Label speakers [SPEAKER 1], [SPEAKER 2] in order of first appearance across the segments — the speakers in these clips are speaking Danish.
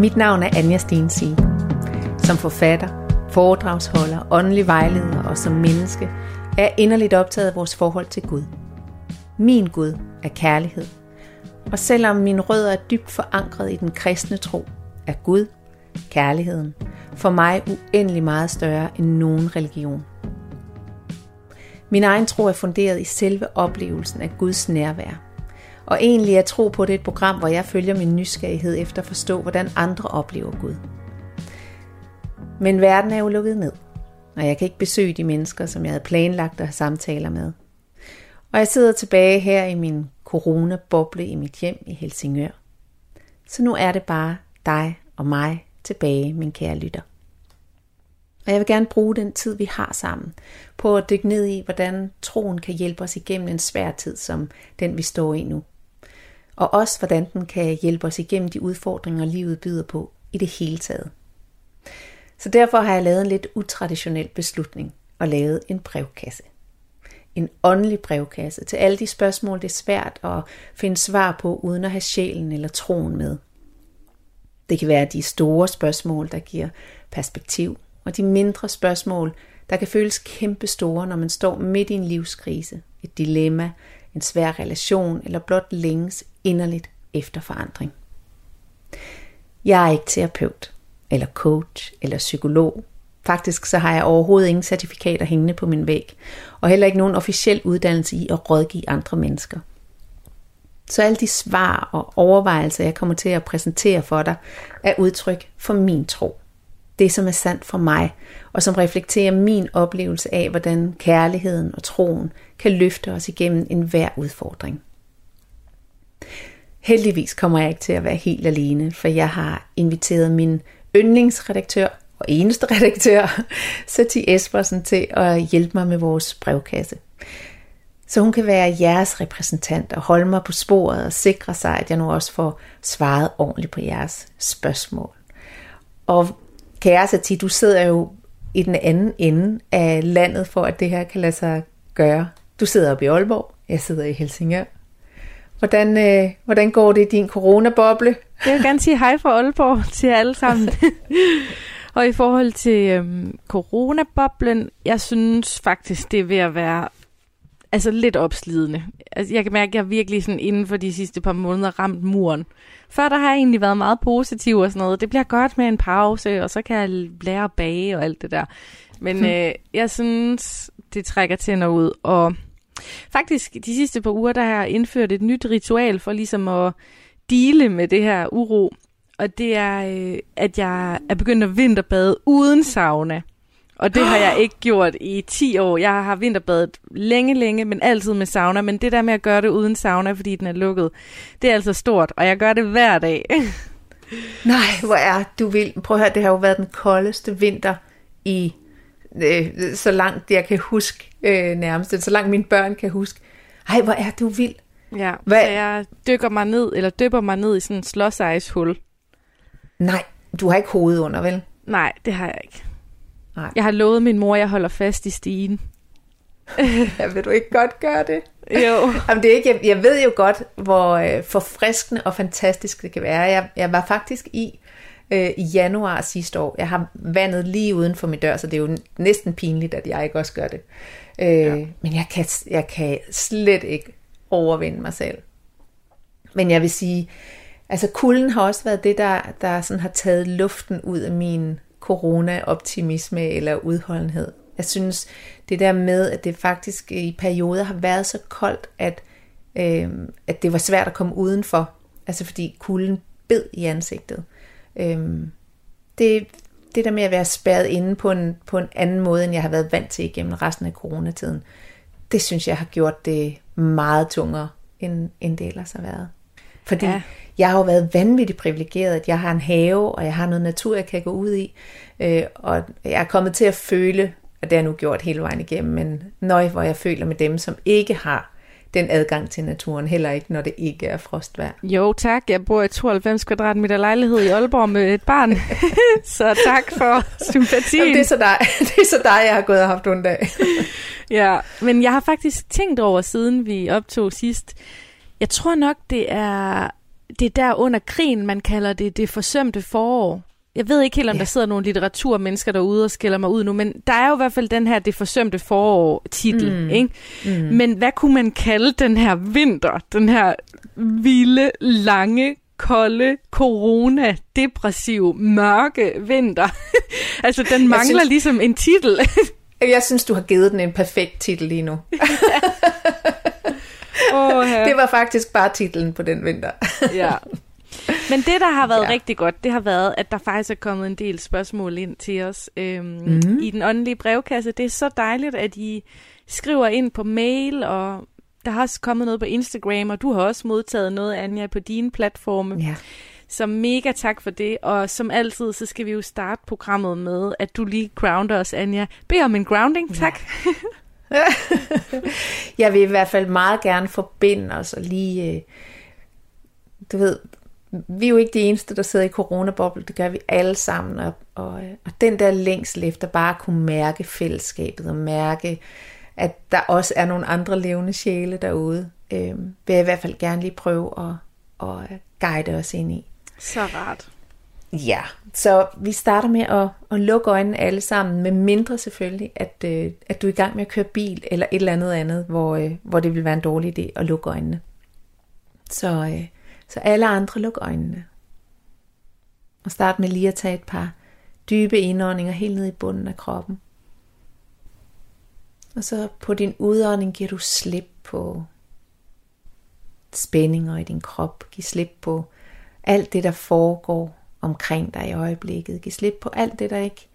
[SPEAKER 1] Mit navn er Anja Stensige. Som forfatter, foredragsholder, åndelig vejleder og som menneske er jeg inderligt optaget af vores forhold til Gud. Min Gud er kærlighed. Og selvom min rødder er dybt forankret i den kristne tro, er Gud, kærligheden, for mig uendelig meget større end nogen religion. Min egen tro er funderet i selve oplevelsen af Guds nærvær. Og egentlig er tro på det et program, hvor jeg følger min nysgerrighed efter at forstå, hvordan andre oplever Gud. Men verden er jo lukket ned, og jeg kan ikke besøge de mennesker, som jeg havde planlagt at have samtaler med. Og jeg sidder tilbage her i min corona-boble i mit hjem i Helsingør. Så nu er det bare dig og mig tilbage, min kære lytter. Og jeg vil gerne bruge den tid, vi har sammen, på at dykke ned i, hvordan troen kan hjælpe os igennem en svær tid, som den vi står i nu. Og også, hvordan den kan hjælpe os igennem de udfordringer, livet byder på i det hele taget. Så derfor har jeg lavet en lidt utraditionel beslutning og lavet en brevkasse. En åndelig brevkasse til alle de spørgsmål, det er svært at finde svar på, uden at have sjælen eller troen med. Det kan være de store spørgsmål, der giver perspektiv, og de mindre spørgsmål, der kan føles kæmpe store, når man står midt i en livskrise, et dilemma, en svær relation eller blot længes inderligt efter forandring. Jeg er ikke terapeut, eller coach, eller psykolog. Faktisk så har jeg overhovedet ingen certifikater hængende på min væg, og heller ikke nogen officiel uddannelse i at rådgive andre mennesker. Så alle de svar og overvejelser, jeg kommer til at præsentere for dig, er udtryk for min tro. Det, som er sandt for mig, og som reflekterer min oplevelse af, hvordan kærligheden og troen kan løfte os igennem enhver udfordring. Heldigvis kommer jeg ikke til at være helt alene, for jeg har inviteret min yndlingsredaktør og eneste redaktør, Sati Espersen, til at hjælpe mig med vores brevkasse. Så hun kan være jeres repræsentant og holde mig på sporet og sikre sig, at jeg nu også får svaret ordentligt på jeres spørgsmål. Og kære Sati, du sidder jo i den anden ende af landet for, at det her kan lade sig gøre. Du sidder oppe i Aalborg, jeg sidder i Helsingør. Hvordan, øh, hvordan går det i din coronaboble?
[SPEAKER 2] Jeg vil gerne sige hej fra Aalborg til jer alle sammen. og i forhold til øhm, coronaboblen, jeg synes faktisk, det er ved at være altså lidt opslidende. Altså, jeg kan mærke, at jeg virkelig sådan inden for de sidste par måneder ramt muren. Før der har jeg egentlig været meget positiv og sådan noget. Det bliver godt med en pause, og så kan jeg lære at bage og alt det der. Men hmm. øh, jeg synes, det trækker tænder ud, og faktisk de sidste par uger, der har jeg indført et nyt ritual for ligesom at dele med det her uro. Og det er, øh, at jeg er begyndt at vinterbade uden sauna. Og det har jeg ikke gjort i 10 år. Jeg har vinterbadet længe, længe, men altid med sauna. Men det der med at gøre det uden sauna, fordi den er lukket, det er altså stort. Og jeg gør det hver dag.
[SPEAKER 1] Nej, hvor er du vil. Prøv at høre, det har jo været den koldeste vinter i øh, så langt jeg kan huske øh, nærmest. Så langt mine børn kan huske. Ej, hvor er du vild.
[SPEAKER 2] Ja, Hvad? så jeg dykker mig ned, eller dypper mig ned i sådan en slåsejshul.
[SPEAKER 1] Nej, du har ikke hovedet under, vel?
[SPEAKER 2] Nej, det har jeg ikke. Nej. Jeg har lovet min mor, at jeg holder fast i stigen.
[SPEAKER 1] ja, vil du ikke godt gøre det?
[SPEAKER 2] Jo.
[SPEAKER 1] Jamen, det er ikke, jeg, jeg ved jo godt, hvor øh, forfriskende og fantastisk det kan være. Jeg, jeg var faktisk i øh, i januar sidste år. Jeg har vandet lige uden for min dør, så det er jo næsten pinligt, at jeg ikke også gør det. Øh, ja. Men jeg kan, jeg kan slet ikke overvinde mig selv. Men jeg vil sige, altså kulden har også været det, der, der sådan har taget luften ud af min corona-optimisme eller udholdenhed. Jeg synes, det der med, at det faktisk i perioder har været så koldt, at, øh, at det var svært at komme udenfor. Altså fordi kulden bed i ansigtet. Øh, det, det der med at være spærret inde på en, på en anden måde, end jeg har været vant til igennem resten af coronatiden, det synes jeg har gjort det meget tungere, end, end det ellers har været. Fordi ja. jeg har jo været vanvittigt privilegeret, at jeg har en have, og jeg har noget natur, jeg kan gå ud i. Øh, og jeg er kommet til at føle, og det har jeg nu gjort hele vejen igennem, men nøj, hvor jeg føler med dem, som ikke har den adgang til naturen, heller ikke når det ikke er frostvær.
[SPEAKER 2] Jo tak, jeg bor i 92 kvadratmeter lejlighed i Aalborg med et barn, så tak for sympatien. Jamen,
[SPEAKER 1] det, er så dig. det er så dig, jeg har gået og haft ondt af.
[SPEAKER 2] ja, men jeg har faktisk tænkt over, siden vi optog sidst, jeg tror nok, det er det er der under krigen, man kalder det det forsømte forår. Jeg ved ikke helt, om ja. der sidder nogle litteraturmennesker derude og skælder mig ud nu, men der er jo i hvert fald den her Det forsømte forår-titel. Mm. Ikke? Mm. Men hvad kunne man kalde den her vinter? Den her vilde, lange, kolde, corona, depressiv, mørke vinter. altså, den mangler synes, ligesom en titel.
[SPEAKER 1] jeg synes, du har givet den en perfekt titel lige nu. oh, ja. Det var faktisk bare titlen på den vinter.
[SPEAKER 2] ja. Men det, der har været ja. rigtig godt, det har været, at der faktisk er kommet en del spørgsmål ind til os øhm, mm. i den åndelige brevkasse. Det er så dejligt, at I skriver ind på mail, og der har også kommet noget på Instagram, og du har også modtaget noget, Anja, på dine platforme. Ja. Så mega tak for det, og som altid, så skal vi jo starte programmet med, at du lige grounder os, Anja. Bed om en grounding, tak. Ja.
[SPEAKER 1] jeg vil i hvert fald meget gerne forbinde os og lige, øh, du ved, vi er jo ikke de eneste, der sidder i coronaboble, det gør vi alle sammen, og, og, øh, og den der længsel efter bare at kunne mærke fællesskabet, og mærke, at der også er nogle andre levende sjæle derude, øh, vil jeg i hvert fald gerne lige prøve at, at guide os ind i.
[SPEAKER 2] Så rart.
[SPEAKER 1] Ja, så vi starter med at, at lukke øjnene alle sammen, med mindre selvfølgelig, at, øh, at du er i gang med at køre bil, eller et eller andet andet, hvor, øh, hvor det vil være en dårlig idé at lukke øjnene. Så, øh, så alle andre luk øjnene. Og start med lige at tage et par dybe indåndinger helt ned i bunden af kroppen. Og så på din udånding giver du slip på spændinger i din krop. Giv slip på alt det, der foregår omkring dig i øjeblikket. Giv slip på alt det, der ikke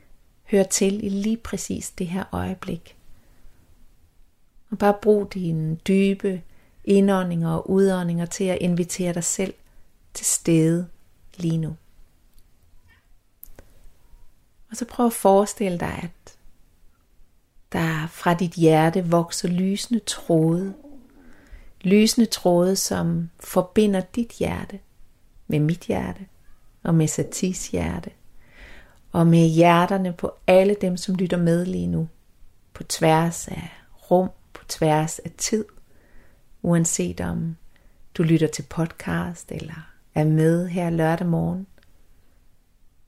[SPEAKER 1] hører til i lige præcis det her øjeblik. Og bare brug dine dybe indåndinger og udåndinger til at invitere dig selv til stede lige nu. Og så prøv at forestille dig, at der fra dit hjerte vokser lysende tråde. Lysende tråde, som forbinder dit hjerte med mit hjerte og med Satis hjerte. Og med hjerterne på alle dem, som lytter med lige nu. På tværs af rum, på tværs af tid uanset om du lytter til podcast eller er med her lørdag morgen.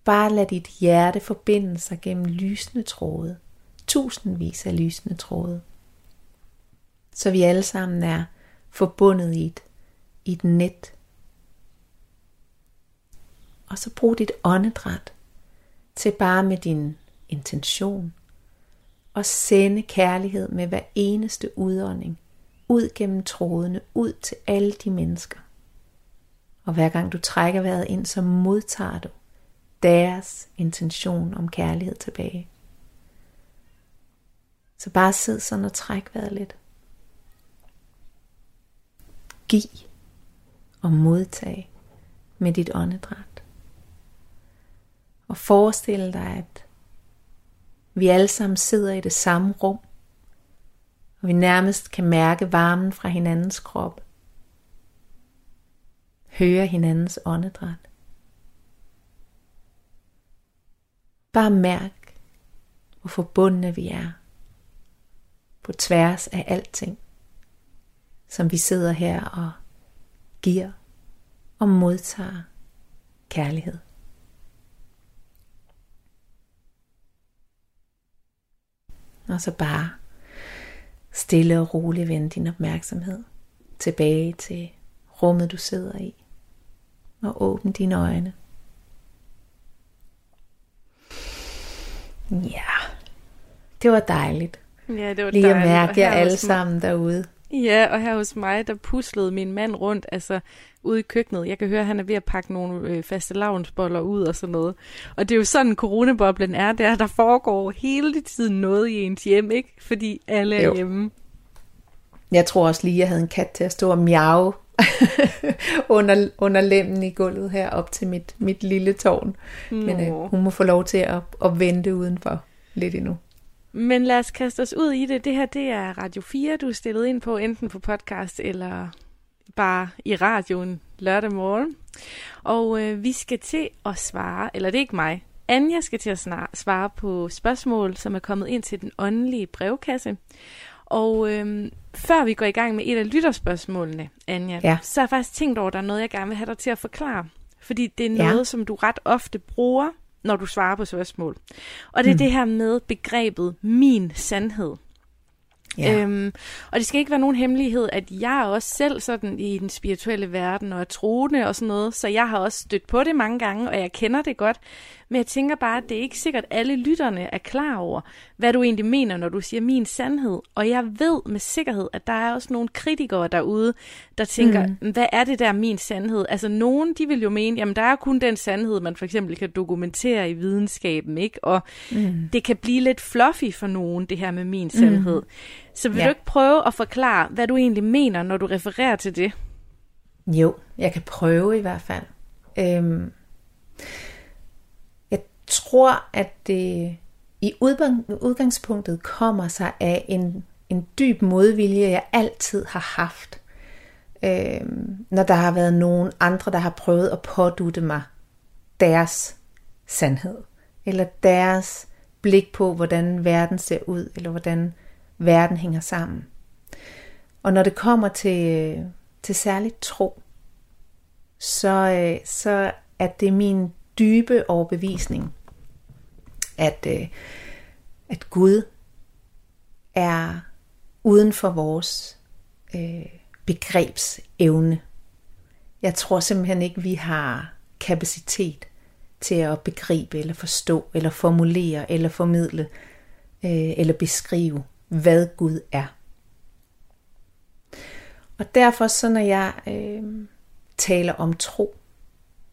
[SPEAKER 1] Bare lad dit hjerte forbinde sig gennem lysende tråde, tusindvis af lysende tråde, så vi alle sammen er forbundet i et, i et net. Og så brug dit åndedræt til bare med din intention og sende kærlighed med hver eneste udånding ud gennem trådene, ud til alle de mennesker. Og hver gang du trækker vejret ind, så modtager du deres intention om kærlighed tilbage. Så bare sid sådan og træk vejret lidt. Giv og modtag med dit åndedræt. Og forestil dig, at vi alle sammen sidder i det samme rum, og vi nærmest kan mærke varmen fra hinandens krop. Høre hinandens åndedræt. Bare mærk, hvor forbundne vi er på tværs af alting, som vi sidder her og giver og modtager kærlighed. Og så bare stille og roligt vende din opmærksomhed tilbage til rummet, du sidder i. Og åbne dine øjne. Ja, det var dejligt.
[SPEAKER 2] Ja, det var
[SPEAKER 1] Lige dejligt. at mærke jer alle sammen derude.
[SPEAKER 2] Ja, og her hos mig, der puslede min mand rundt, altså ude i køkkenet. Jeg kan høre, at han er ved at pakke nogle øh, faste lavnsboller ud og sådan noget. Og det er jo sådan, coronaboblen er der. Der foregår hele tiden noget i ens hjem, ikke? Fordi alle er jo. hjemme.
[SPEAKER 1] Jeg tror også lige, jeg havde en kat til at stå og miave under, under lemmen i gulvet her op til mit, mit lille tårn. Nå. Men øh, hun må få lov til at, at vente udenfor lidt endnu.
[SPEAKER 2] Men lad os kaste os ud i det. Det her, det er Radio 4, du er stillet ind på, enten på podcast eller bare i radioen lørdag morgen. Og øh, vi skal til at svare, eller det er ikke mig, Anja skal til at svare på spørgsmål, som er kommet ind til den åndelige brevkasse. Og øh, før vi går i gang med et af lytterspørgsmålene, Anja, ja. så har jeg faktisk tænkt over, at der er noget, jeg gerne vil have dig til at forklare. Fordi det er noget, ja. som du ret ofte bruger, når du svarer på spørgsmål. Og det er mm. det her med begrebet min sandhed. Ja. Øhm, og det skal ikke være nogen hemmelighed, at jeg er også selv sådan i den spirituelle verden og er troende og sådan noget, så jeg har også stødt på det mange gange, og jeg kender det godt. Men jeg tænker bare, at det er ikke sikkert, at alle lytterne er klar over, hvad du egentlig mener, når du siger min sandhed. Og jeg ved med sikkerhed, at der er også nogle kritikere derude, der tænker, mm. hvad er det der min sandhed? Altså nogen, de vil jo mene, jamen der er kun den sandhed, man for eksempel kan dokumentere i videnskaben, ikke? Og mm. det kan blive lidt fluffy for nogen, det her med min sandhed. Mm. Så vil ja. du ikke prøve at forklare, hvad du egentlig mener, når du refererer til det?
[SPEAKER 1] Jo, jeg kan prøve i hvert fald. Øhm, tror, at det i udgangspunktet kommer sig af en, en dyb modvilje, jeg altid har haft. øh, når der har været nogen andre, der har prøvet at pådutte mig deres sandhed, eller deres blik på, hvordan verden ser ud, eller hvordan verden hænger sammen. Og når det kommer til, til særligt tro, så, øh, så er det min dybe overbevisning, at, øh, at Gud er uden for vores øh, begrebsevne. Jeg tror simpelthen ikke, vi har kapacitet til at begribe, eller forstå, eller formulere, eller formidle, øh, eller beskrive hvad Gud er. Og derfor så når jeg øh, taler om tro,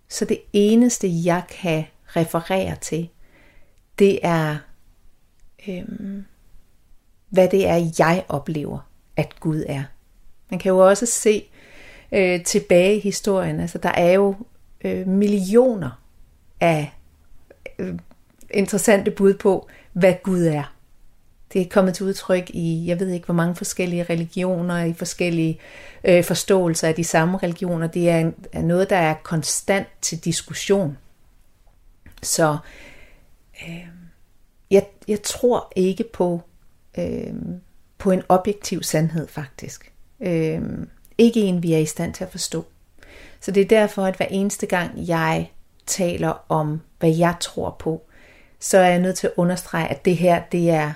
[SPEAKER 1] så det eneste jeg kan referere til, det er, øhm, hvad det er, jeg oplever, at Gud er. Man kan jo også se øh, tilbage i historien, altså der er jo øh, millioner af øh, interessante bud på, hvad Gud er. Det er kommet til udtryk i, jeg ved ikke hvor mange forskellige religioner, i forskellige øh, forståelser af de samme religioner. Det er, er noget, der er konstant til diskussion. Så øh, jeg, jeg tror ikke på, øh, på en objektiv sandhed faktisk. Øh, ikke en, vi er i stand til at forstå. Så det er derfor, at hver eneste gang jeg taler om, hvad jeg tror på, så er jeg nødt til at understrege, at det her, det er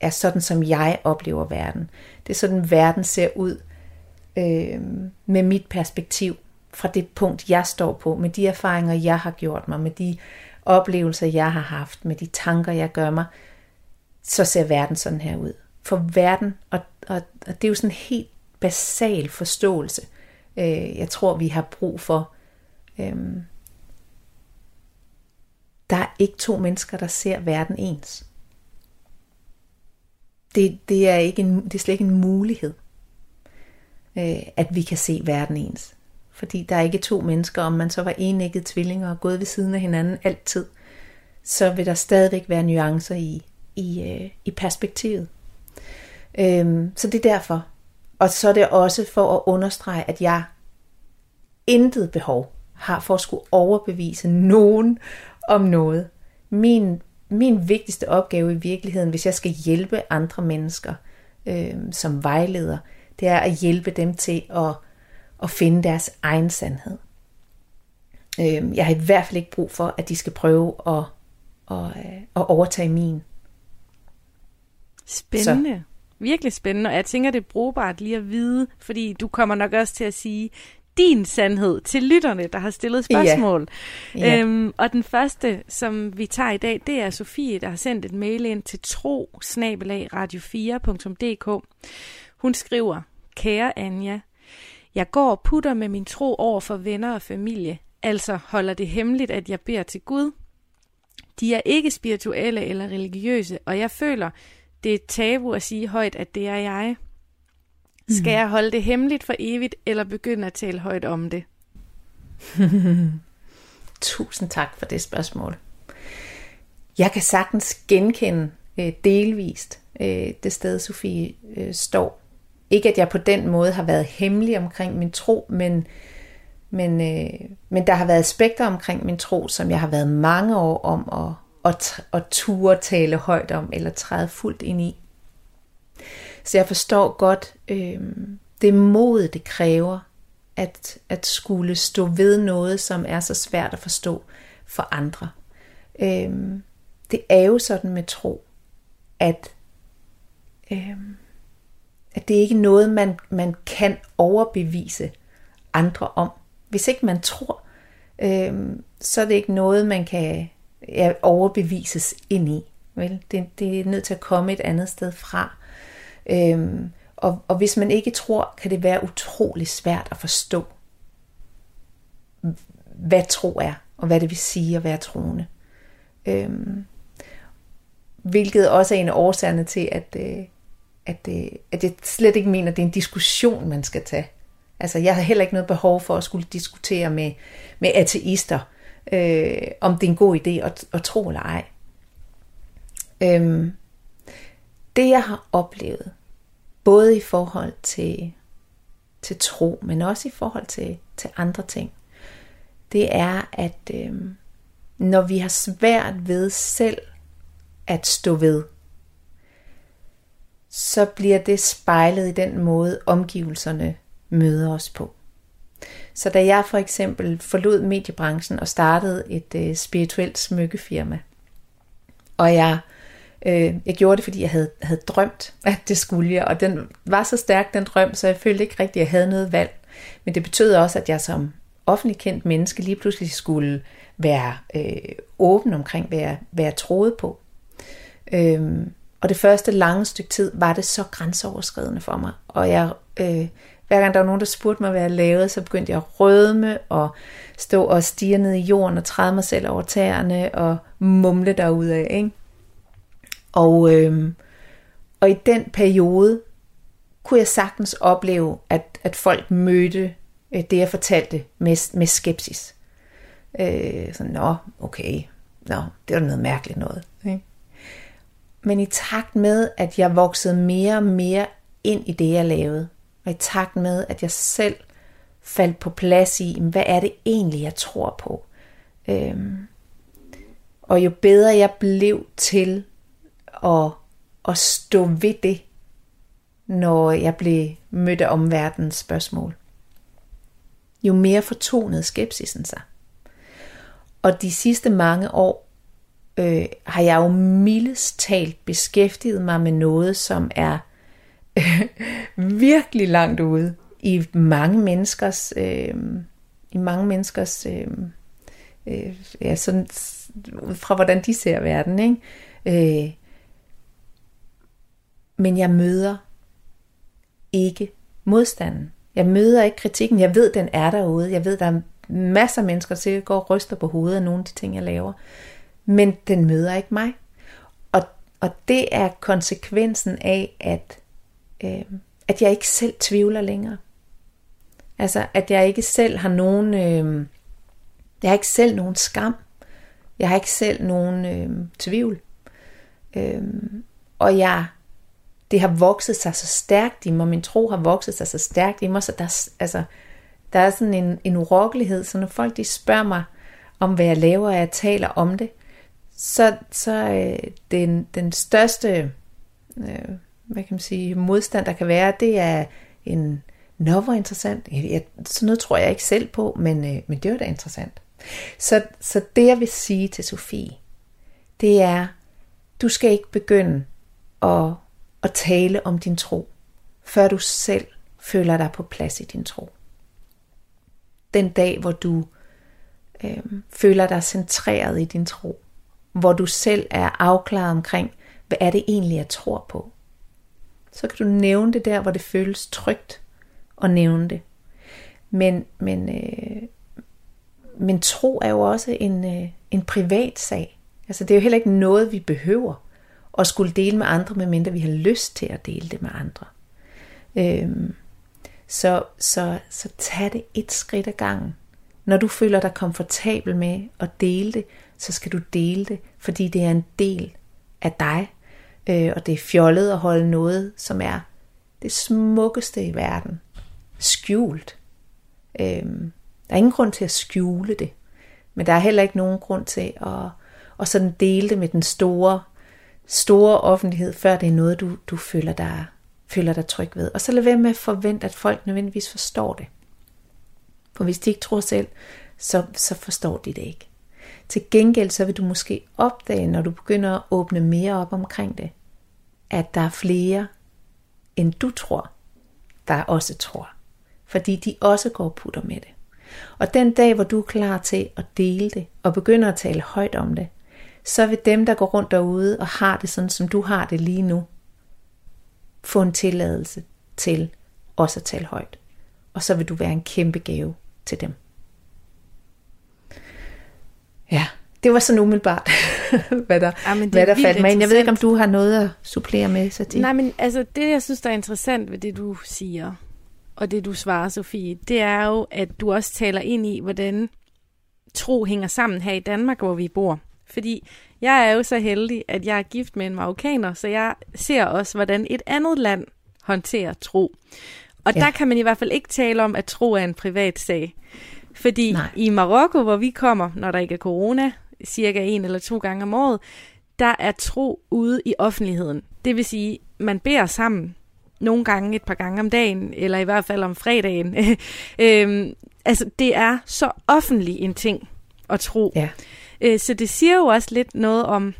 [SPEAKER 1] er sådan, som jeg oplever verden. Det er sådan, verden ser ud øh, med mit perspektiv, fra det punkt, jeg står på, med de erfaringer, jeg har gjort mig, med de oplevelser, jeg har haft, med de tanker, jeg gør mig, så ser verden sådan her ud. For verden, og, og, og det er jo sådan en helt basal forståelse, øh, jeg tror, vi har brug for. Øhm, der er ikke to mennesker, der ser verden ens det, det, er ikke en, det er slet ikke en mulighed, øh, at vi kan se verden ens. Fordi der er ikke to mennesker, om man så var enægget tvillinger og gået ved siden af hinanden altid, så vil der stadigvæk være nuancer i, i, øh, i perspektivet. Øhm, så det er derfor. Og så er det også for at understrege, at jeg intet behov har for at skulle overbevise nogen om noget. Min min vigtigste opgave i virkeligheden, hvis jeg skal hjælpe andre mennesker øh, som vejleder, det er at hjælpe dem til at, at finde deres egen sandhed. Øh, jeg har i hvert fald ikke brug for, at de skal prøve at, at, øh, at overtage min.
[SPEAKER 2] Spændende. Så. Virkelig spændende, og jeg tænker, det er brugbart lige at vide, fordi du kommer nok også til at sige, din sandhed til lytterne, der har stillet spørgsmål. Ja. Ja. Øhm, og den første, som vi tager i dag, det er Sofie, der har sendt et mail ind til tro radio4.dk. Hun skriver, Kære Anja, jeg går og putter med min tro over for venner og familie, altså holder det hemmeligt, at jeg beder til Gud. De er ikke spirituelle eller religiøse, og jeg føler, det er et tabu at sige højt, at det er jeg. Skal jeg holde det hemmeligt for evigt, eller begynde at tale højt om det?
[SPEAKER 1] Tusind tak for det spørgsmål. Jeg kan sagtens genkende øh, delvist øh, det sted, Sofie øh, står. Ikke at jeg på den måde har været hemmelig omkring min tro, men, men, øh, men der har været aspekter omkring min tro, som jeg har været mange år om at, at, at ture tale højt om, eller træde fuldt ind i. Så jeg forstår godt øh, det mod, det kræver, at, at skulle stå ved noget, som er så svært at forstå for andre. Øh, det er jo sådan med tro, at, øh, at det ikke er noget, man, man kan overbevise andre om. Hvis ikke man tror, øh, så er det ikke noget, man kan ja, overbevises ind i. Vel? Det, det er nødt til at komme et andet sted fra. Øhm, og, og hvis man ikke tror, kan det være utrolig svært at forstå, hvad tro er, og hvad det vil sige at være troende. Øhm, hvilket også er en af årsagerne til, at, øh, at, øh, at jeg slet ikke mener, at det er en diskussion, man skal tage. Altså, jeg har heller ikke noget behov for at skulle diskutere med, med ateister, øh, om det er en god idé at, at tro eller ej. Øhm, det jeg har oplevet, både i forhold til, til tro, men også i forhold til, til andre ting, det er, at øh, når vi har svært ved selv at stå ved, så bliver det spejlet i den måde, omgivelserne møder os på. Så da jeg for eksempel forlod mediebranchen og startede et øh, spirituelt smykkefirma, og jeg, øh, jeg gjorde det, fordi jeg havde, havde drømt, at det skulle jeg, og den var så stærk, den drøm, så jeg følte ikke rigtigt, at jeg havde noget valg. Men det betød også, at jeg som offentlig kendt menneske lige pludselig skulle være øh, åben omkring, hvad jeg, hvad jeg troede på. Øhm, og det første lange stykke tid var det så grænseoverskridende for mig, og jeg øh, hver gang der var nogen, der spurgte mig, hvad jeg lavede, så begyndte jeg at rødme og stå og stige ned i jorden og træde mig selv over tæerne og mumle derudad. Ikke? Og, øh, og i den periode kunne jeg sagtens opleve, at, at folk mødte øh, det, jeg fortalte med, med skepsis. Øh, så, nå, okay, nå, det var noget mærkeligt noget. Ikke? Men i takt med, at jeg voksede mere og mere ind i det, jeg lavede, og i takt med, at jeg selv faldt på plads i, hvad er det egentlig, jeg tror på. Øhm, og jo bedre jeg blev til at, at stå ved det, når jeg blev mødt af omverdens spørgsmål, jo mere fortonede skepsisen sig. Og de sidste mange år øh, har jeg jo mildest talt beskæftiget mig med noget, som er øh, virkelig langt ude i mange menneskers, øh, i mange menneskers, øh, øh, ja, sådan, fra hvordan de ser verden, ikke? Øh, men jeg møder ikke modstanden. Jeg møder ikke kritikken. Jeg ved, den er derude. Jeg ved, der er masser af mennesker, der sikkert går og ryster på hovedet af nogle af de ting, jeg laver. Men den møder ikke mig. Og, og det er konsekvensen af, at øh, at jeg ikke selv tvivler længere. Altså, at jeg ikke selv har nogen, øh, jeg har ikke selv nogen skam. Jeg har ikke selv nogen øh, tvivl. Øh, og jeg, det har vokset sig så stærkt i mig, min tro har vokset sig så stærkt i mig, så der, altså, der er sådan en, en urokkelighed, så når folk de spørger mig om, hvad jeg laver, og jeg taler om det, så, så øh, den, den største øh, hvad kan man sige, modstand, der kan være, det er en, nå hvor interessant, jeg, sådan noget tror jeg ikke selv på, men, øh, men det var da interessant. Så, så det jeg vil sige til Sofie, det er, du skal ikke begynde at, at tale om din tro, før du selv føler dig på plads i din tro. Den dag, hvor du øh, føler dig centreret i din tro, hvor du selv er afklaret omkring, hvad er det egentlig, jeg tror på så kan du nævne det der, hvor det føles trygt at nævne det. Men, men, øh, men tro er jo også en, øh, en privat sag. Altså det er jo heller ikke noget, vi behøver at skulle dele med andre, medmindre vi har lyst til at dele det med andre. Øhm, så, så, så tag det et skridt ad gangen. Når du føler dig komfortabel med at dele det, så skal du dele det, fordi det er en del af dig, Øh, og det er fjollet at holde noget, som er det smukkeste i verden, skjult. Øh, der er ingen grund til at skjule det, men der er heller ikke nogen grund til at, at sådan dele det med den store, store offentlighed, før det er noget, du, du føler, dig, føler dig tryg ved. Og så lad være med at forvente, at folk nødvendigvis forstår det. For hvis de ikke tror selv, så, så forstår de det ikke. Til gengæld så vil du måske opdage, når du begynder at åbne mere op omkring det, at der er flere, end du tror, der også tror. Fordi de også går og putter med det. Og den dag, hvor du er klar til at dele det, og begynder at tale højt om det, så vil dem, der går rundt derude og har det sådan, som du har det lige nu, få en tilladelse til også at tale højt. Og så vil du være en kæmpe gave til dem. Ja, det var sådan umiddelbart, hvad der, ja, hvad der faldt mig ind. Jeg ved ikke, om du har noget at supplere med, Sati?
[SPEAKER 2] Nej, men altså det, jeg synes, der er interessant ved det, du siger, og det, du svarer, Sofie, det er jo, at du også taler ind i, hvordan tro hænger sammen her i Danmark, hvor vi bor. Fordi jeg er jo så heldig, at jeg er gift med en marokkaner, så jeg ser også, hvordan et andet land håndterer tro. Og ja. der kan man i hvert fald ikke tale om, at tro er en privat sag. Fordi Nej. i Marokko, hvor vi kommer, når der ikke er corona, cirka en eller to gange om året, der er tro ude i offentligheden. Det vil sige, man beder sammen nogle gange et par gange om dagen, eller i hvert fald om fredagen. øhm, altså, det er så offentlig en ting at tro. Ja. Øh, så det siger jo også lidt noget om,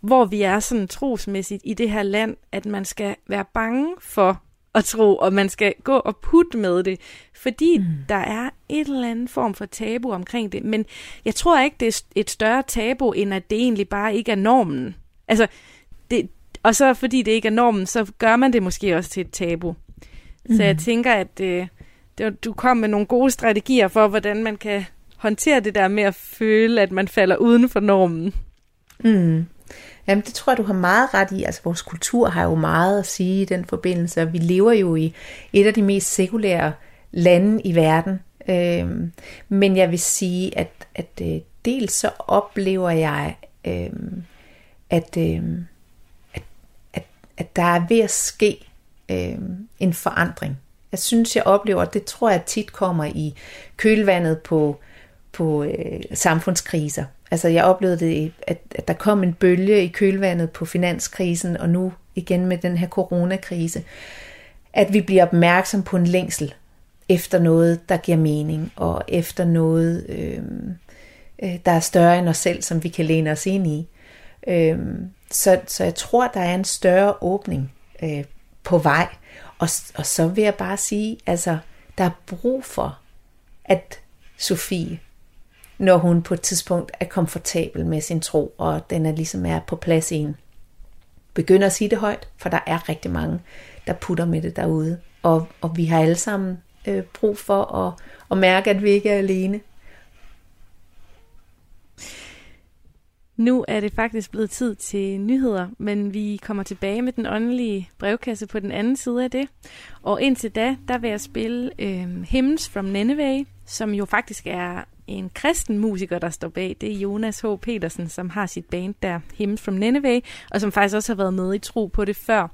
[SPEAKER 2] hvor vi er sådan trosmæssigt i det her land, at man skal være bange for at tro, og man skal gå og putte med det, fordi mm. der er et eller andet form for tabu omkring det. Men jeg tror ikke, det er et større tabu, end at det egentlig bare ikke er normen. Altså, det, og så fordi det ikke er normen, så gør man det måske også til et tabu. Mm. Så jeg mm. tænker, at øh, du kom med nogle gode strategier for, hvordan man kan håndtere det der med at føle, at man falder uden for normen.
[SPEAKER 1] Mm. Jamen, det tror jeg, du har meget ret i. Altså, vores kultur har jo meget at sige i den forbindelse, vi lever jo i et af de mest sekulære lande i verden. Øhm, men jeg vil sige, at, at øh, dels så oplever jeg, øhm, at, øhm, at, at, at der er ved at ske øhm, en forandring. Jeg synes, jeg oplever, at det tror jeg tit kommer i kølvandet på, på øh, samfundskriser. Altså jeg oplevede det, at, at der kom en bølge i kølvandet på finanskrisen, og nu igen med den her coronakrise, at vi bliver opmærksom på en længsel efter noget, der giver mening, og efter noget, øhm, øh, der er større end os selv, som vi kan læne os ind i. Øh, så, så jeg tror, der er en større åbning øh, på vej. Og, og så vil jeg bare sige, altså, der er brug for, at Sofie når hun på et tidspunkt er komfortabel med sin tro, og den er ligesom er på plads i en. Begynder at sige det højt, for der er rigtig mange, der putter med det derude. Og, og vi har alle sammen øh, brug for at, at mærke, at vi ikke er alene.
[SPEAKER 2] Nu er det faktisk blevet tid til nyheder, men vi kommer tilbage med den åndelige brevkasse på den anden side af det. Og indtil da, der vil jeg spille øh, Hymns from Nineveh, som jo faktisk er en kristen musiker, der står bag. Det er Jonas H. Petersen, som har sit band der, Hymns from Nineveh, og som faktisk også har været med i tro på det før.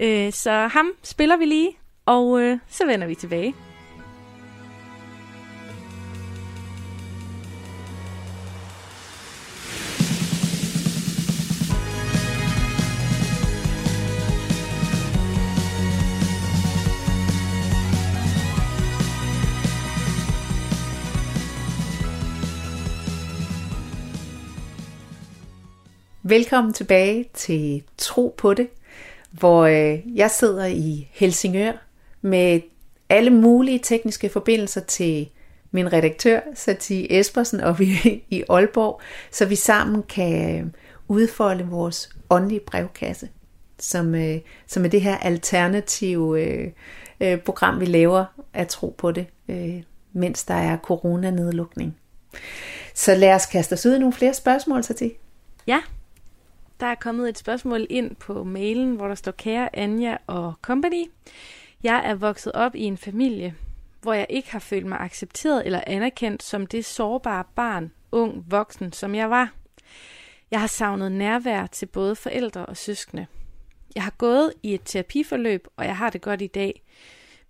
[SPEAKER 2] Øh, så ham spiller vi lige, og øh, så vender vi tilbage.
[SPEAKER 1] Velkommen tilbage til Tro på det, hvor øh, jeg sidder i Helsingør med alle mulige tekniske forbindelser til min redaktør, Sati Espersen, og vi i Aalborg, så vi sammen kan øh, udfolde vores åndelige brevkasse, som, øh, som er det her alternative program, vi laver at tro på det, mens der er coronanedlukning. Så lad os kaste os ud i nogle flere spørgsmål, Sati.
[SPEAKER 2] Ja, der er kommet et spørgsmål ind på mailen, hvor der står kære Anja og company. Jeg er vokset op i en familie, hvor jeg ikke har følt mig accepteret eller anerkendt som det sårbare barn, ung, voksen, som jeg var. Jeg har savnet nærvær til både forældre og søskende. Jeg har gået i et terapiforløb, og jeg har det godt i dag.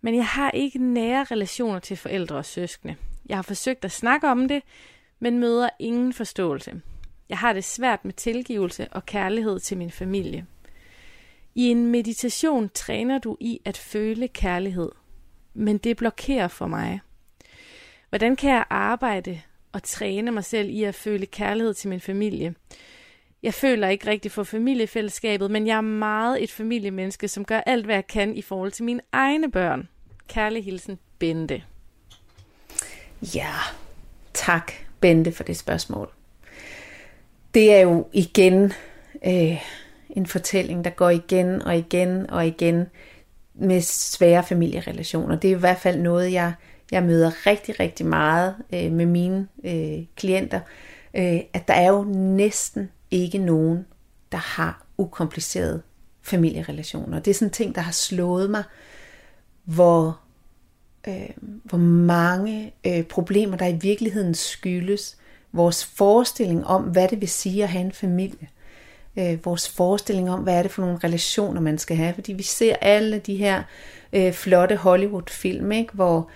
[SPEAKER 2] Men jeg har ikke nære relationer til forældre og søskende. Jeg har forsøgt at snakke om det, men møder ingen forståelse. Jeg har det svært med tilgivelse og kærlighed til min familie. I en meditation træner du i at føle kærlighed, men det blokerer for mig. Hvordan kan jeg arbejde og træne mig selv i at føle kærlighed til min familie? Jeg føler ikke rigtig for familiefællesskabet, men jeg er meget et familiemenneske, som gør alt, hvad jeg kan i forhold til mine egne børn. Kærlig hilsen, Bente.
[SPEAKER 1] Ja, tak Bente for det spørgsmål. Det er jo igen øh, en fortælling, der går igen og igen og igen med svære familierelationer. Det er i hvert fald noget, jeg, jeg møder rigtig, rigtig meget øh, med mine øh, klienter, øh, at der er jo næsten ikke nogen, der har ukomplicerede familierelationer. Det er sådan en ting, der har slået mig, hvor, øh, hvor mange øh, problemer, der i virkeligheden skyldes vores forestilling om, hvad det vil sige at have en familie. Øh, vores forestilling om, hvad er det for nogle relationer, man skal have. Fordi vi ser alle de her øh, flotte Hollywood-film, ikke? hvor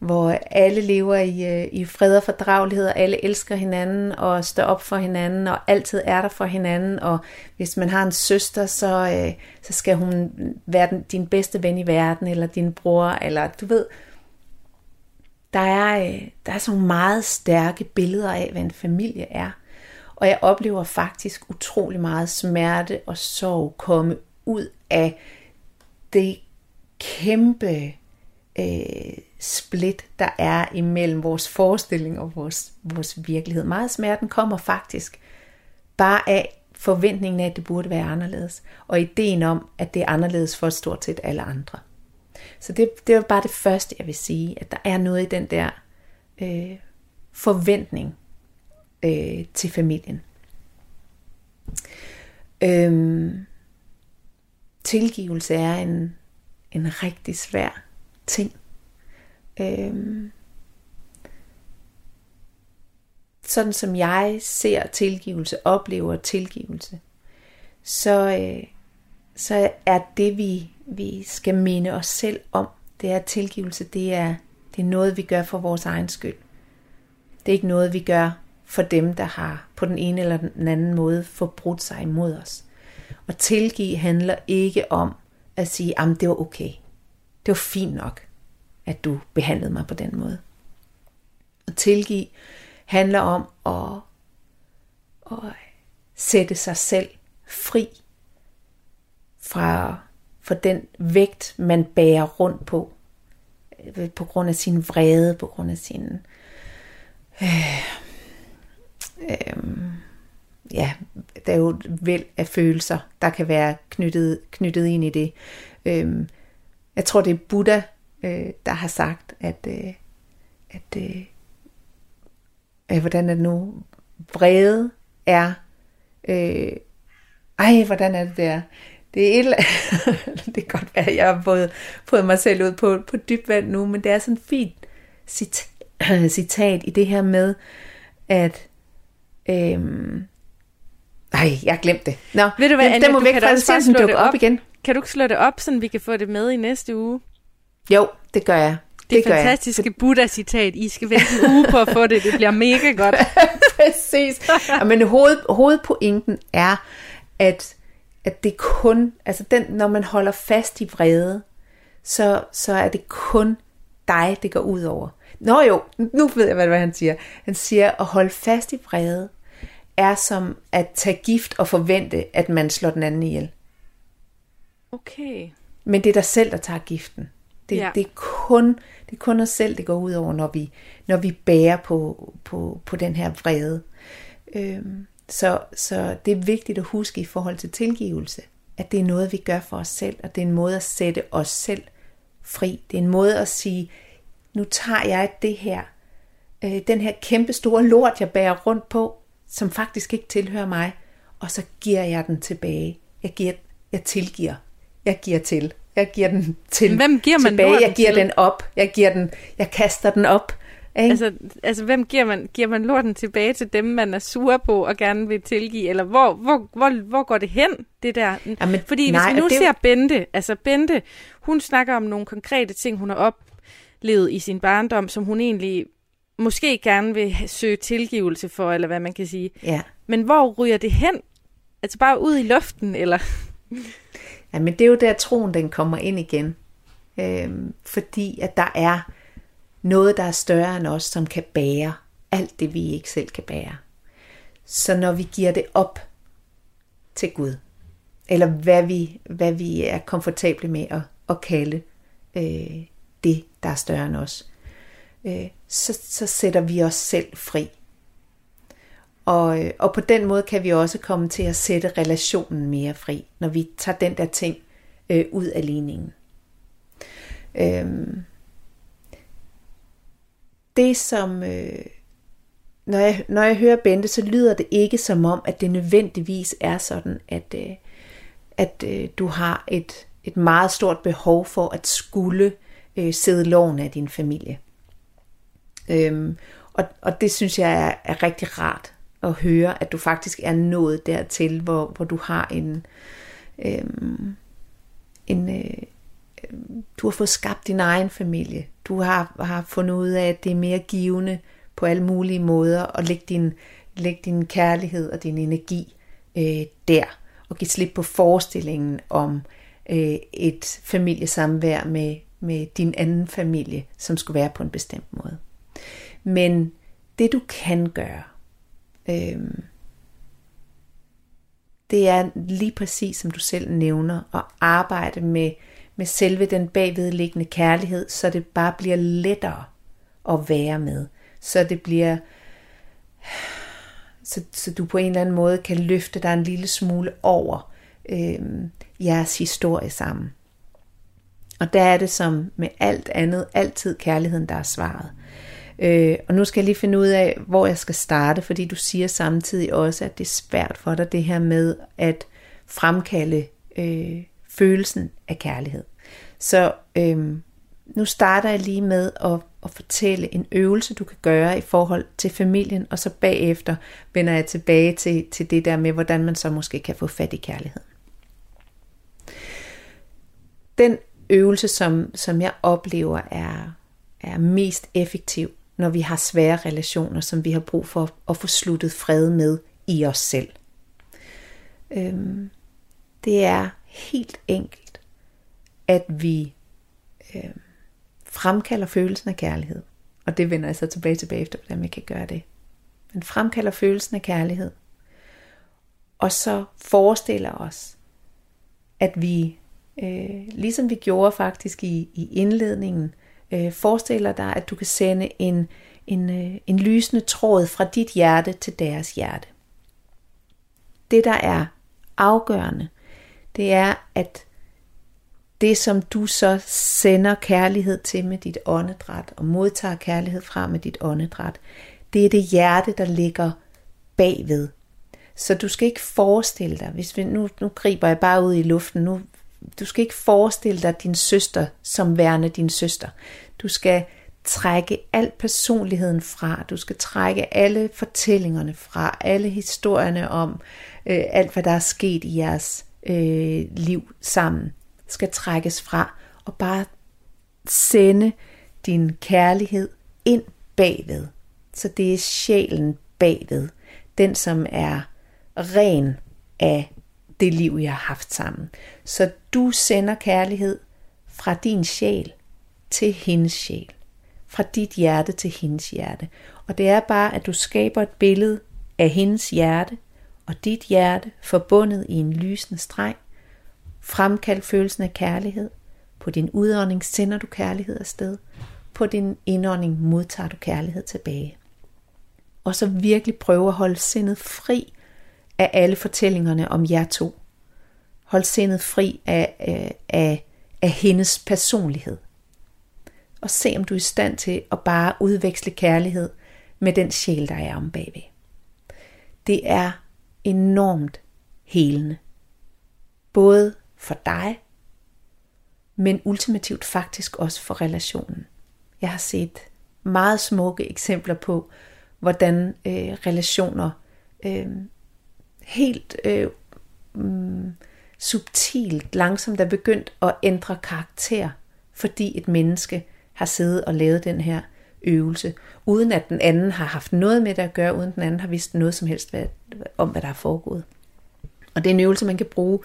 [SPEAKER 1] hvor alle lever i, øh, i fred og fordragelighed, og alle elsker hinanden og står op for hinanden, og altid er der for hinanden, og hvis man har en søster, så, øh, så skal hun være den, din bedste ven i verden, eller din bror, eller du ved, der er, øh, der er så meget stærke billeder af, hvad en familie er. Og jeg oplever faktisk utrolig meget smerte og sorg komme ud af det kæmpe øh, split, der er imellem vores forestilling og vores, vores virkelighed. Meget smerten kommer faktisk bare af forventningen af, at det burde være anderledes, og ideen om, at det er anderledes for stort set alle andre. Så det, det var bare det første, jeg vil sige, at der er noget i den der øh, forventning øh, til familien. Øhm, tilgivelse er en, en rigtig svær ting. Øhm, sådan som jeg ser tilgivelse, oplever tilgivelse, så, øh, så er det, vi, vi skal minde os selv om, det er tilgivelse, det er, det er noget, vi gør for vores egen skyld. Det er ikke noget, vi gør for dem, der har på den ene eller den anden måde forbrudt sig imod os. Og tilgive handler ikke om at sige, at det var okay. Det var fint nok at du behandlede mig på den måde. Og tilgive handler om at, at sætte sig selv fri fra for den vægt, man bærer rundt på, på grund af sin vrede, på grund af sin øh, øh, ja, der er jo et væld af følelser, der kan være knyttet, knyttet ind i det. Øh, jeg tror, det er Buddha, øh, der har sagt, at, øh, at øh, øh, hvordan er det nu, vrede er, øh, ej, hvordan er det der, det er et det kan godt være, at jeg har fået, fået mig selv ud på, på dybt vand nu, men det er sådan et fint citat, citat i det her med, at øhm, ej, jeg har glemt det. Nå,
[SPEAKER 2] Ved du hvad, Anja,
[SPEAKER 1] den må
[SPEAKER 2] du
[SPEAKER 1] væk fra,
[SPEAKER 2] bare
[SPEAKER 1] den
[SPEAKER 2] slå
[SPEAKER 1] dukke
[SPEAKER 2] det
[SPEAKER 1] op
[SPEAKER 2] op.
[SPEAKER 1] igen.
[SPEAKER 2] Kan du ikke slå det op, så vi kan få det med i næste uge?
[SPEAKER 1] Jo, det gør jeg.
[SPEAKER 2] Det, det
[SPEAKER 1] jeg.
[SPEAKER 2] fantastiske Buddha-citat. I skal vente en uge på at få det. Det bliver mega godt.
[SPEAKER 1] Præcis. Men hoved, hovedpointen er, at, at det kun, altså den, når man holder fast i vrede, så, så er det kun dig, det går ud over. Nå jo, nu ved jeg, hvad, han siger. Han siger, at holde fast i vrede er som at tage gift og forvente, at man slår den anden ihjel.
[SPEAKER 2] Okay.
[SPEAKER 1] Men det er dig selv, der tager giften. Det,
[SPEAKER 2] ja.
[SPEAKER 1] det, er, kun, det er kun os selv, det går ud over, når vi, når vi bærer på, på, på den her vrede. Øhm, så, så det er vigtigt at huske i forhold til tilgivelse, at det er noget, vi gør for os selv, og det er en måde at sætte os selv fri. Det er en måde at sige, nu tager jeg det her, øh, den her kæmpe store lort, jeg bærer rundt på, som faktisk ikke tilhører mig, og så giver jeg den tilbage. Jeg, giver, jeg tilgiver. Jeg giver til. Jeg giver den til
[SPEAKER 2] Hvem giver man
[SPEAKER 1] tilbage. Jeg giver
[SPEAKER 2] til?
[SPEAKER 1] den op. Jeg giver den. Jeg kaster den op. Ikke?
[SPEAKER 2] Altså, altså hvem giver man, giver man lorten tilbage til dem, man er sur på og gerne vil tilgive? Eller hvor, hvor, hvor, hvor går det hen, det der?
[SPEAKER 1] Jamen,
[SPEAKER 2] Fordi
[SPEAKER 1] nej,
[SPEAKER 2] hvis vi nu
[SPEAKER 1] det-
[SPEAKER 2] ser Bente, altså Bente, hun snakker om nogle konkrete ting, hun har oplevet i sin barndom, som hun egentlig måske gerne vil søge tilgivelse for, eller hvad man kan sige.
[SPEAKER 1] ja.
[SPEAKER 2] Men hvor ryger det hen? Altså bare ud i luften, eller?
[SPEAKER 1] Ja, men det er jo der troen den kommer ind igen. Øhm, fordi at der er noget, der er større end os, som kan bære alt det, vi ikke selv kan bære. Så når vi giver det op til Gud, eller hvad vi, hvad vi er komfortable med at, at kalde øh, det, der er større end os, øh, så, så sætter vi os selv fri. Og, øh, og på den måde kan vi også komme til at sætte relationen mere fri, når vi tager den der ting øh, ud af ligningen. Øhm, det som, øh, når, jeg, når jeg hører Bente, så lyder det ikke som om, at det nødvendigvis er sådan, at, øh, at øh, du har et, et meget stort behov for at skulle øh, sidde loven af din familie. Øhm, og, og det synes jeg er, er rigtig rart at høre, at du faktisk er nået dertil, hvor, hvor du har en, øhm, en øh, du har fået skabt din egen familie. Du har, har fundet ud af, at det er mere givende på alle mulige måder at lægge din, lægge din kærlighed og din energi øh, der, og give slip på forestillingen om øh, et familiesamvær med, med din anden familie, som skulle være på en bestemt måde. Men det du kan gøre, øh, det er lige præcis som du selv nævner, at arbejde med, med selve den bagvedliggende kærlighed, så det bare bliver lettere at være med. Så det bliver, så, så du på en eller anden måde kan løfte dig en lille smule over øh, jeres historie sammen. Og der er det som med alt andet, altid kærligheden, der er svaret. Øh, og nu skal jeg lige finde ud af, hvor jeg skal starte, fordi du siger samtidig også, at det er svært for dig, det her med at fremkalde øh, følelsen af kærlighed. Så øhm, nu starter jeg lige med at, at fortælle en øvelse, du kan gøre i forhold til familien, og så bagefter vender jeg tilbage til, til det der med, hvordan man så måske kan få fat i kærlighed. Den øvelse, som, som jeg oplever er, er mest effektiv, når vi har svære relationer, som vi har brug for at få sluttet fred med i os selv. Øhm, det er helt enkelt, at vi øh, fremkalder følelsen af kærlighed. Og det vender jeg så tilbage tilbage efter, hvordan vi kan gøre det. Men fremkalder følelsen af kærlighed. Og så forestiller os, at vi, øh, ligesom vi gjorde faktisk i, i indledningen, øh, forestiller dig, at du kan sende en, en, øh, en lysende tråd fra dit hjerte til deres hjerte. Det, der er afgørende, det er, at det, som du så sender kærlighed til med dit åndedræt, og modtager kærlighed fra med dit åndedræt, det er det hjerte, der ligger bagved. Så du skal ikke forestille dig, hvis vi, nu, nu griber jeg bare ud i luften, nu du skal ikke forestille dig din søster som værende din søster. Du skal trække al personligheden fra. Du skal trække alle fortællingerne fra. Alle historierne om øh, alt, hvad der er sket i jeres øh, liv sammen, skal trækkes fra. Og bare sende din kærlighed ind bagved. Så det er sjælen bagved. Den, som er ren af det liv, jeg har haft sammen. Så du sender kærlighed fra din sjæl til hendes sjæl. Fra dit hjerte til hendes hjerte. Og det er bare, at du skaber et billede af hendes hjerte og dit hjerte forbundet i en lysende streng. Fremkald følelsen af kærlighed. På din udånding sender du kærlighed afsted. På din indånding modtager du kærlighed tilbage. Og så virkelig prøve at holde sindet fri af alle fortællingerne om jer to. Hold sindet fri af, af, af, af hendes personlighed. Og se om du er i stand til at bare udveksle kærlighed med den sjæl, der er om bagved. Det er enormt helende. Både for dig, men ultimativt faktisk også for relationen. Jeg har set meget smukke eksempler på, hvordan øh, relationer øh, helt øh, mm, subtilt, langsomt er begyndt at ændre karakter, fordi et menneske har siddet og lavet den her øvelse, uden at den anden har haft noget med det at gøre, uden den anden har vidst noget som helst hvad, om, hvad der er foregået. Og det er en øvelse, man kan bruge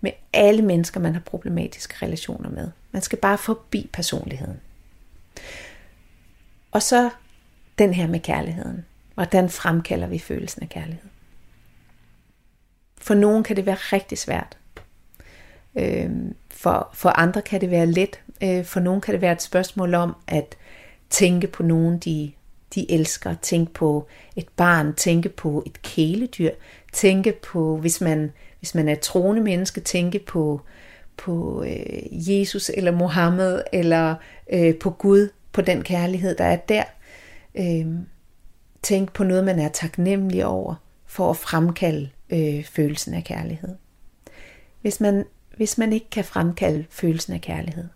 [SPEAKER 1] med alle mennesker, man har problematiske relationer med. Man skal bare forbi personligheden. Og så den her med kærligheden. Hvordan fremkalder vi følelsen af kærlighed? For nogen kan det være rigtig svært. Øhm, for, for andre kan det være let. Øh, for nogen kan det være et spørgsmål om at tænke på nogen, de, de elsker. Tænke på et barn, tænke på et kæledyr. Tænke på, hvis man, hvis man er troende menneske, tænke på, på øh, Jesus eller Mohammed eller øh, på Gud, på den kærlighed, der er der. Øh, tænk på noget, man er taknemmelig over for at fremkalde øh, følelsen af kærlighed. Hvis man, hvis man ikke kan fremkalde følelsen af kærlighed,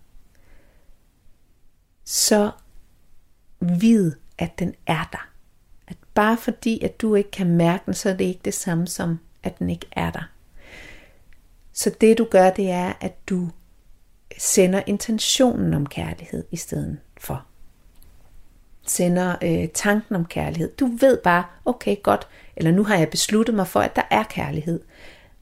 [SPEAKER 1] så vid, at den er der. Bare fordi, at du ikke kan mærke den, så er det ikke det samme som, at den ikke er der. Så det du gør, det er, at du sender intentionen om kærlighed i stedet for. Sender øh, tanken om kærlighed. Du ved bare, okay godt, eller nu har jeg besluttet mig for, at der er kærlighed.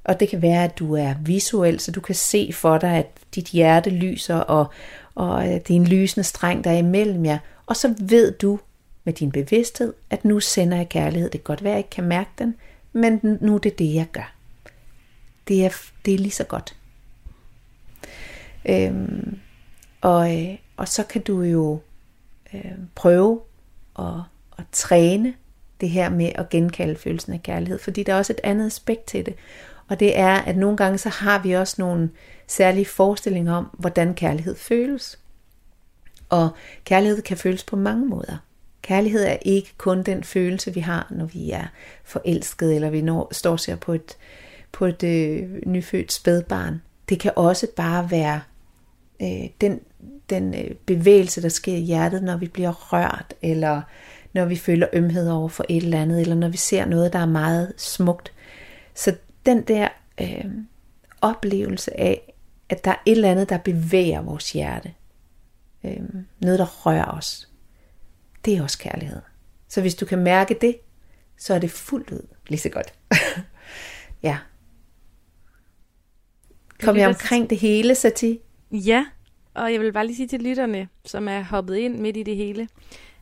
[SPEAKER 1] Og det kan være, at du er visuel, så du kan se for dig, at dit hjerte lyser, og, og øh, det er en lysende streng, der er imellem jer. Og så ved du med din bevidsthed, at nu sender jeg kærlighed. Det kan godt være, at jeg ikke kan mærke den, men nu er det det, jeg gør. Det er, det er lige så godt. Øhm, og, øh, og så kan du jo øh, prøve at, at træne det her med at genkalde følelsen af kærlighed, fordi der er også et andet aspekt til det. Og det er, at nogle gange så har vi også nogle særlige forestillinger om, hvordan kærlighed føles. Og kærlighed kan føles på mange måder. Kærlighed er ikke kun den følelse, vi har, når vi er forelsket, eller vi når, står og ser på et, på et øh, nyfødt spædbarn. Det kan også bare være øh, den, den øh, bevægelse, der sker i hjertet, når vi bliver rørt, eller når vi føler ømhed over for et eller andet, eller når vi ser noget, der er meget smukt. Så den der øh, oplevelse af, at der er et eller andet, der bevæger vores hjerte, øh, noget, der rører os, det er også kærlighed. Så hvis du kan mærke det, så er det fuldt ud lige så godt. ja. Kom jeg omkring det hele, Sati?
[SPEAKER 2] Ja, og jeg vil bare lige sige til lytterne, som er hoppet ind midt i det hele,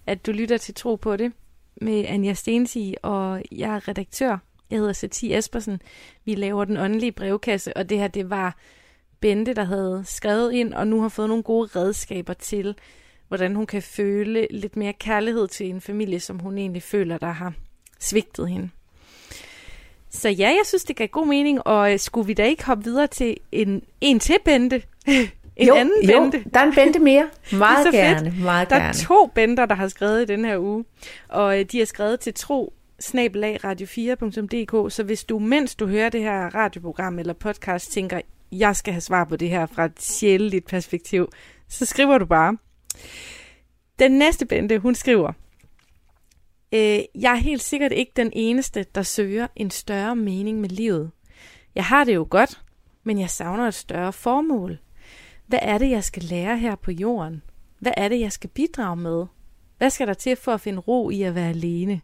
[SPEAKER 2] at du lytter til Tro på det med Anja Stensi, og jeg er redaktør. Jeg hedder Sati Espersen. Vi laver den åndelige brevkasse, og det her, det var Bente, der havde skrevet ind, og nu har fået nogle gode redskaber til, hvordan hun kan føle lidt mere kærlighed til en familie, som hun egentlig føler, der har svigtet hende. Så ja, jeg synes, det gav god mening, og skulle vi da ikke hoppe videre til en, en til Bente? En
[SPEAKER 1] jo,
[SPEAKER 2] anden
[SPEAKER 1] jo,
[SPEAKER 2] Bente.
[SPEAKER 1] der er en Bente mere. Meget
[SPEAKER 2] Det er så
[SPEAKER 1] gerne,
[SPEAKER 2] fedt.
[SPEAKER 1] meget
[SPEAKER 2] Der
[SPEAKER 1] gerne.
[SPEAKER 2] er to Benter, der har skrevet i den her uge, og øh, de har skrevet til tro radio4.dk, så hvis du, mens du hører det her radioprogram eller podcast, tænker, jeg skal have svar på det her fra et sjældent perspektiv, så skriver du bare. Den næste Bente, hun skriver, øh, jeg er helt sikkert ikke den eneste, der søger en større mening med livet. Jeg har det jo godt, men jeg savner et større formål. Hvad er det, jeg skal lære her på jorden? Hvad er det, jeg skal bidrage med? Hvad skal der til for at finde ro i at være alene?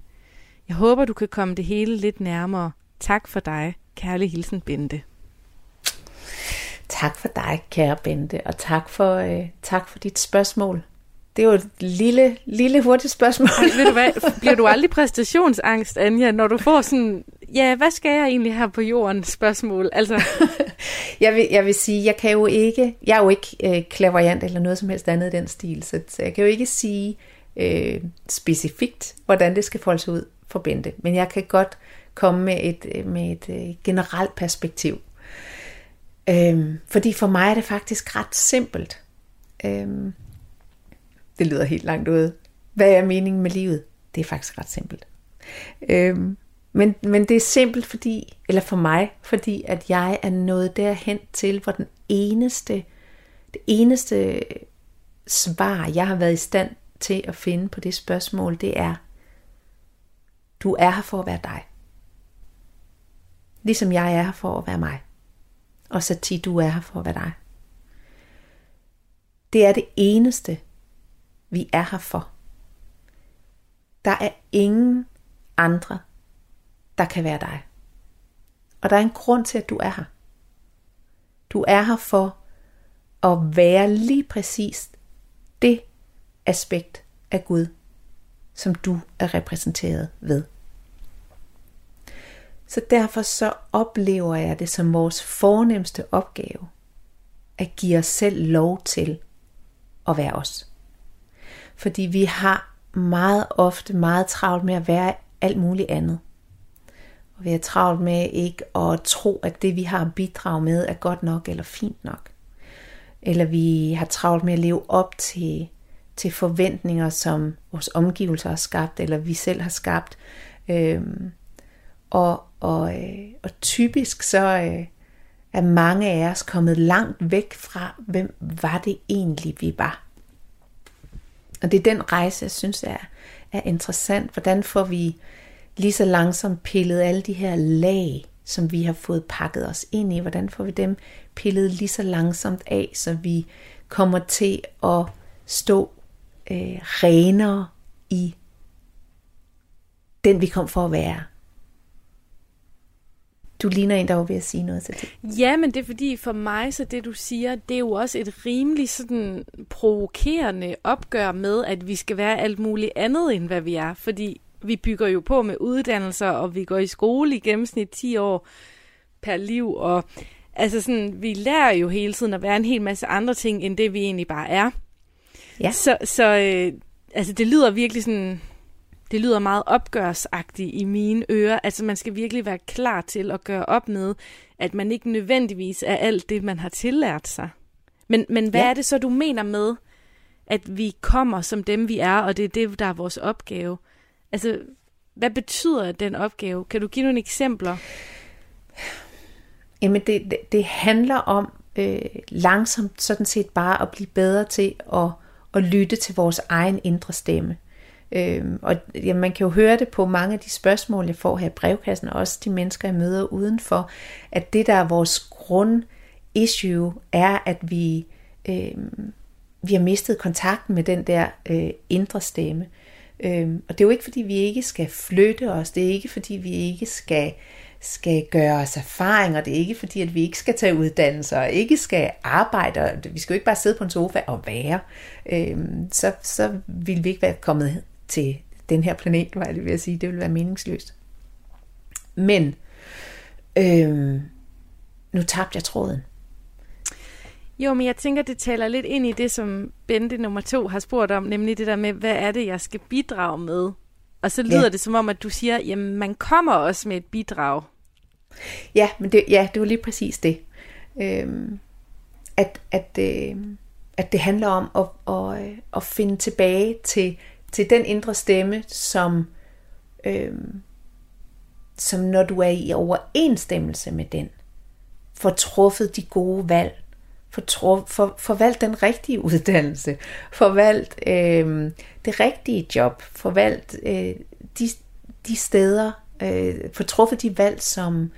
[SPEAKER 2] Jeg håber, du kan komme det hele lidt nærmere. Tak for dig. Kærlig hilsen, Bente.
[SPEAKER 1] Tak for dig, kære Bente, og tak for, øh, tak for dit spørgsmål. Det er jo et lille, lille hurtigt spørgsmål.
[SPEAKER 2] Ved du hvad, bliver du aldrig præstationsangst, Anja, når du får sådan, ja, hvad skal jeg egentlig her på jorden spørgsmål? Altså,
[SPEAKER 1] jeg, vil, jeg vil sige, jeg kan jo ikke, jeg er jo ikke øh, klaverjant eller noget som helst andet i den stil, så, så jeg kan jo ikke sige øh, specifikt, hvordan det skal folde sig ud for Bente. Men jeg kan godt komme med et, med et øh, generelt perspektiv. Øhm, fordi for mig er det faktisk ret simpelt. Øhm, det lyder helt langt ude. Hvad er meningen med livet? Det er faktisk ret simpelt. Øhm, men, men det er simpelt fordi, eller for mig, fordi at jeg er nået derhen til, hvor den eneste, det eneste svar, jeg har været i stand til at finde på det spørgsmål, det er, du er her for at være dig. Ligesom jeg er her for at være mig. Og Sati, du er her for at være dig. Det er det eneste, vi er her for. Der er ingen andre, der kan være dig. Og der er en grund til, at du er her. Du er her for at være lige præcis det aspekt af Gud, som du er repræsenteret ved. Så derfor så oplever jeg det som vores fornemmeste opgave at give os selv lov til at være os. Fordi vi har meget ofte meget travlt med at være alt muligt andet. Og vi er travlt med ikke at tro, at det vi har at bidrage med er godt nok eller fint nok. Eller vi har travlt med at leve op til, til forventninger, som vores omgivelser har skabt, eller vi selv har skabt. Øhm, og, og, øh, og typisk så øh, er mange af os kommet langt væk fra, hvem var det egentlig, vi var. Og det er den rejse, jeg synes er, er interessant. Hvordan får vi lige så langsomt pillet alle de her lag, som vi har fået pakket os ind i, hvordan får vi dem pillet lige så langsomt af, så vi kommer til at stå øh, renere i den, vi kom for at være. Du ligner en, der var ved at sige noget til det.
[SPEAKER 2] Ja, men det er fordi for mig, så det du siger, det er jo også et rimelig sådan provokerende opgør med, at vi skal være alt muligt andet, end hvad vi er. Fordi vi bygger jo på med uddannelser, og vi går i skole i gennemsnit 10 år per liv, og altså sådan, vi lærer jo hele tiden at være en hel masse andre ting, end det vi egentlig bare er. Ja. Så, så øh, altså, det lyder virkelig sådan det lyder meget opgørsagtigt i mine ører. Altså man skal virkelig være klar til at gøre op med, at man ikke nødvendigvis er alt det, man har tillært sig. Men, men hvad ja. er det så, du mener med, at vi kommer som dem, vi er, og det er det, der er vores opgave? Altså, hvad betyder den opgave? Kan du give nogle eksempler?
[SPEAKER 1] Jamen, det, det, det handler om øh, langsomt sådan set bare at blive bedre til at, at lytte til vores egen indre stemme. Øhm, og jamen, man kan jo høre det på mange af de spørgsmål, jeg får her i brevkassen, og også de mennesker, jeg møder udenfor, at det, der er vores grundissue, er, at vi, øhm, vi har mistet kontakten med den der øh, indre stemme. Øhm, og det er jo ikke, fordi vi ikke skal flytte os, det er ikke, fordi vi ikke skal skal gøre os erfaringer. Det er ikke fordi, at vi ikke skal tage uddannelser og ikke skal arbejde. Vi skal jo ikke bare sidde på en sofa og være. Øhm, så, så vil vi ikke være kommet til den her planet, var jeg lige ved at sige. Det vil være meningsløst. Men øhm, nu tabte jeg tråden.
[SPEAKER 2] Jo, men jeg tænker, det taler lidt ind i det, som Bente nummer to har spurgt om, nemlig det der med, hvad er det, jeg skal bidrage med? Og så lyder ja. det som om, at du siger, jamen man kommer også med et bidrag.
[SPEAKER 1] Ja, men det, ja, det var lige præcis det. Øhm, at, at, øh, at det handler om at, at, at finde tilbage til til den indre stemme, som, øh, som når du er i overensstemmelse med den, får truffet de gode valg, for, for, forvalt den rigtige uddannelse, forvalt øh, det rigtige job, forvalt øh, de, de steder, øh, får truffet de valg, som,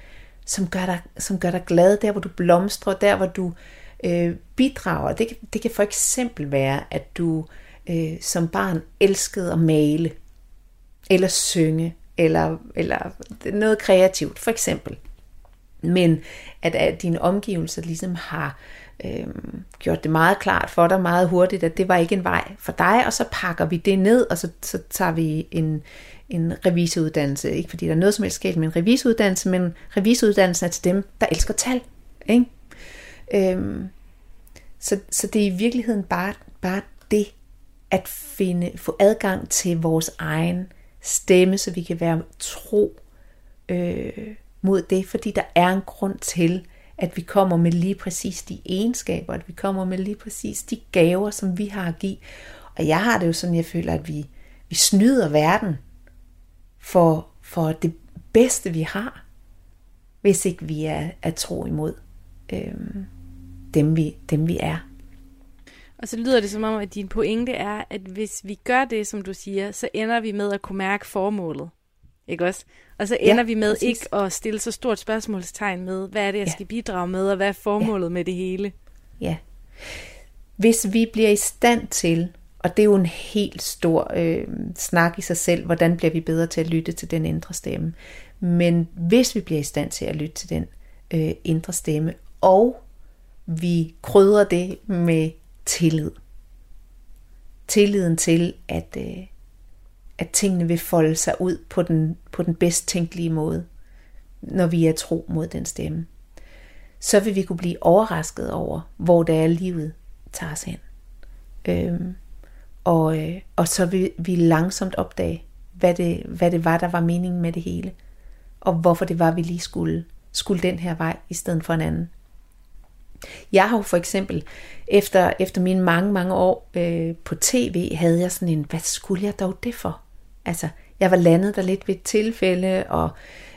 [SPEAKER 1] som, gør dig, som gør dig glad, der hvor du blomstrer, der hvor du øh, bidrager. Det, det kan for eksempel være, at du øh, Øh, som barn elskede at male, eller synge, eller, eller noget kreativt, for eksempel. Men at, at dine omgivelser ligesom har øh, gjort det meget klart for dig meget hurtigt, at det var ikke en vej for dig, og så pakker vi det ned, og så, så tager vi en, en revisuddannelse. Ikke fordi der er noget som helst galt med en revisuddannelse, men revisuddannelsen er til dem, der elsker tal. Ikke? Øhm, så, så det er i virkeligheden bare, bare det, at finde, få adgang til vores egen stemme, så vi kan være tro øh, mod det, fordi der er en grund til, at vi kommer med lige præcis de egenskaber, at vi kommer med lige præcis de gaver, som vi har at give. Og jeg har det jo sådan, jeg føler, at vi, vi snyder verden for, for det bedste, vi har, hvis ikke vi er, er tro imod øh, dem, vi, dem, vi er.
[SPEAKER 2] Og så lyder det som om, at din pointe er, at hvis vi gør det, som du siger, så ender vi med at kunne mærke formålet. Ikke også? Og så ender ja, vi med præcis. ikke at stille så stort spørgsmålstegn med, hvad er det, jeg ja. skal bidrage med, og hvad er formålet ja. med det hele?
[SPEAKER 1] Ja. Hvis vi bliver i stand til, og det er jo en helt stor øh, snak i sig selv, hvordan bliver vi bedre til at lytte til den indre stemme. Men hvis vi bliver i stand til at lytte til den øh, indre stemme, og vi krydrer det med tillid. Tilliden til, at, øh, at tingene vil folde sig ud på den, på den bedst tænkelige måde, når vi er tro mod den stemme. Så vil vi kunne blive overrasket over, hvor det er, livet tager os hen. Øhm, og, øh, og så vil vi langsomt opdage, hvad det, hvad det var, der var meningen med det hele. Og hvorfor det var, vi lige skulle, skulle den her vej, i stedet for en anden. Jeg har jo for eksempel, efter, efter mine mange, mange år øh, på tv, havde jeg sådan en, hvad skulle jeg dog det for? Altså, jeg var landet der lidt ved et tilfælde, og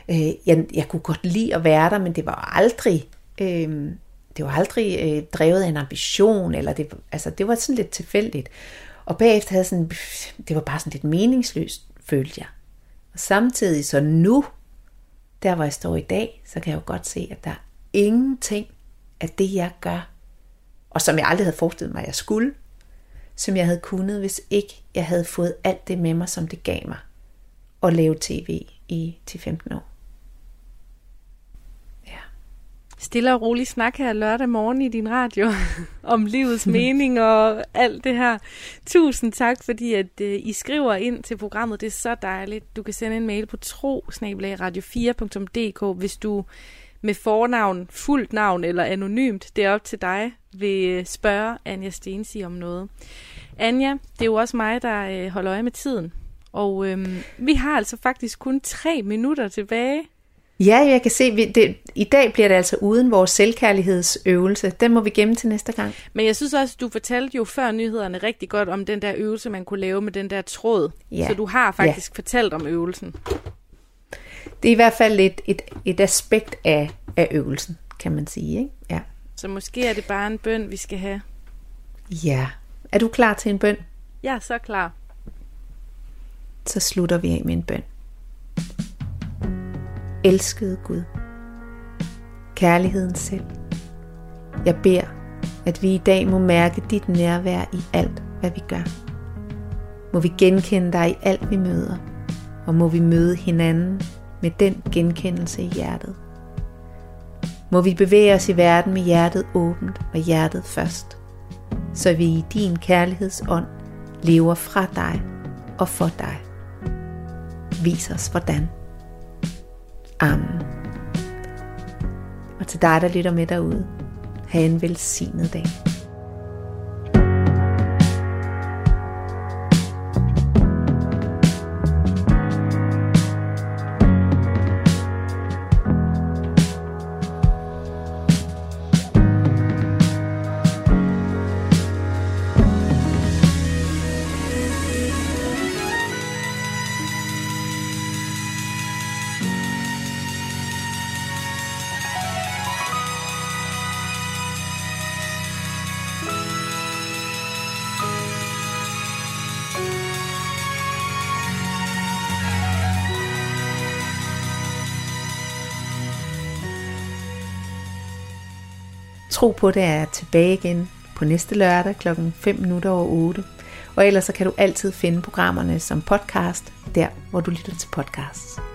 [SPEAKER 1] øh, jeg, jeg kunne godt lide at være der, men det var aldrig, øh, det var aldrig øh, drevet af en ambition, eller det, altså, det var sådan lidt tilfældigt. Og bagefter havde sådan, det var bare sådan lidt meningsløst, følte jeg. Og samtidig så nu, der hvor jeg står i dag, så kan jeg jo godt se, at der er ingenting at det, jeg gør, og som jeg aldrig havde forestillet mig, at jeg skulle, som jeg havde kunnet, hvis ikke jeg havde fået alt det med mig, som det gav mig at lave tv i 10-15 år. Ja.
[SPEAKER 2] stille og rolig snak her lørdag morgen i din radio om livets mening og alt det her. Tusind tak, fordi at øh, I skriver ind til programmet. Det er så dejligt. Du kan sende en mail på tro 4dk hvis du med fornavn, fuldt navn eller anonymt, det er op til dig, vil øh, spørge Anja Stensi om noget. Anja, det er jo også mig, der uh, holder øje med tiden. Og øhm, vi har altså faktisk kun tre minutter tilbage
[SPEAKER 1] Ja, jeg kan se, vi, det, i dag bliver det altså uden vores selvkærlighedsøvelse. Den må vi gemme til næste gang.
[SPEAKER 2] Men jeg synes også, du fortalte jo før nyhederne rigtig godt om den der øvelse, man kunne lave med den der tråd. Ja. Så du har faktisk ja. fortalt om øvelsen.
[SPEAKER 1] Det er i hvert fald et, et, et aspekt af, af øvelsen, kan man sige. Ikke? Ja.
[SPEAKER 2] Så måske er det bare en bøn, vi skal have.
[SPEAKER 1] Ja. Er du klar til en bøn?
[SPEAKER 2] Ja, så klar.
[SPEAKER 1] Så slutter vi af med en bøn elskede Gud. Kærligheden selv. Jeg beder, at vi i dag må mærke dit nærvær i alt, hvad vi gør. Må vi genkende dig i alt, vi møder, og må vi møde hinanden med den genkendelse i hjertet. Må vi bevæge os i verden med hjertet åbent og hjertet først, så vi i din kærlighedsånd lever fra dig og for dig. Vis os hvordan. Amen. Og til dig, der lytter med derude, have en velsignet dag. Tro på det er tilbage igen på næste lørdag kl. 5 minutter over 8. Og ellers så kan du altid finde programmerne som podcast, der hvor du lytter til podcasts.